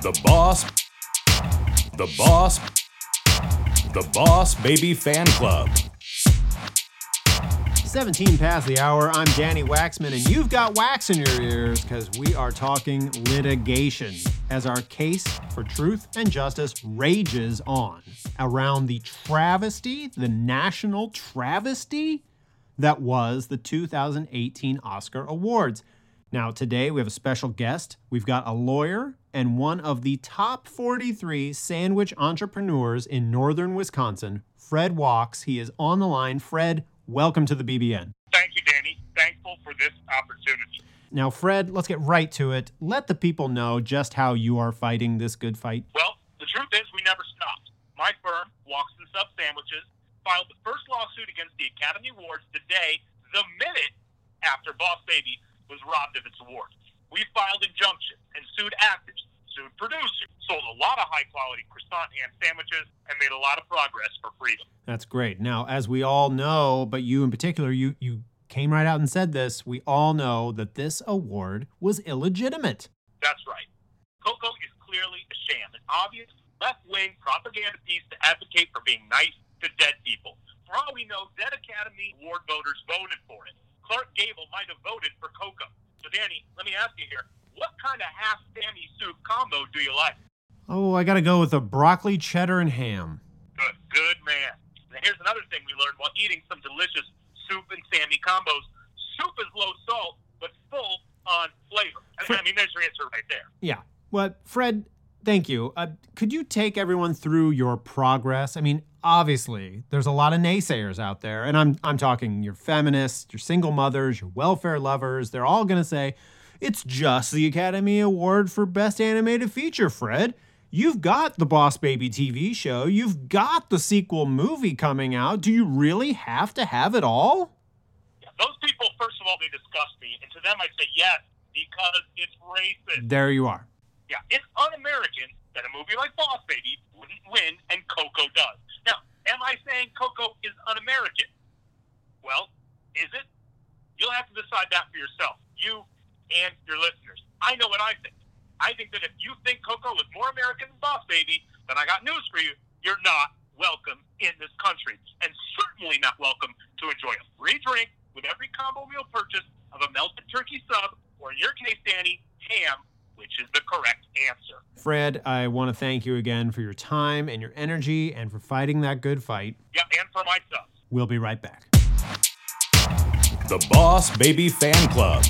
The boss. The boss. The Boss Baby Fan Club. 17 past the hour. I'm Danny Waxman, and you've got wax in your ears because we are talking litigation as our case for truth and justice rages on around the travesty, the national travesty that was the 2018 Oscar Awards. Now, today we have a special guest. We've got a lawyer and one of the top 43 sandwich entrepreneurs in northern Wisconsin, Fred Walks. He is on the line. Fred, welcome to the BBN. Thank you, Danny. Thankful for this opportunity. Now, Fred, let's get right to it. Let the people know just how you are fighting this good fight. Well, the truth is, we never stopped. My firm, Walks and Sub Sandwiches, filed the first lawsuit against the Academy Awards the day, the minute after Boss Baby was robbed of its award. We filed injunctions and sued actors, sued producers, sold a lot of high quality croissant ham sandwiches, and made a lot of progress for freedom. That's great. Now, as we all know, but you in particular, you you came right out and said this. We all know that this award was illegitimate. That's right. Coco is clearly a sham, an obvious left wing propaganda piece to advocate for being nice to dead people. For all we know, Dead Academy Award voters voted for it. Clark Gable might have voted for Coco. So, Danny, let me ask you here what kind of half Sammy soup combo do you like? Oh, I got to go with a broccoli, cheddar, and ham. Good, good man. Now, here's another thing we learned while eating some delicious soup and Sammy combos. Soup is low salt, but full on flavor. I mean, there's your answer right there. Yeah. Well, Fred, thank you. Uh, could you take everyone through your progress? I mean, obviously, there's a lot of naysayers out there, and I'm I'm talking your feminists, your single mothers, your welfare lovers. They're all going to say it's just the Academy Award for Best Animated Feature, Fred. You've got the Boss Baby TV show. You've got the sequel movie coming out. Do you really have to have it all? Yeah, those people, first of all, they disgust me, and to them, I say yes because it's racist. There you are. Yeah, it's un-American that a movie like Boss Baby wouldn't win, and Coco does. Now, am I saying Coco is un-American? Well, is it? You'll have to decide that for yourself, you and your listeners. I know what I think. I think that if you think Coco is more American than Boss Baby, then I got news for you. You're not welcome in this country, and certainly not welcome to enjoy a free drink with every combo meal purchase of a melted turkey sub, or in your case, Danny, ham which is the correct answer. Fred, I want to thank you again for your time and your energy and for fighting that good fight. Yeah, and for myself. We'll be right back. The Boss Baby Fan Club.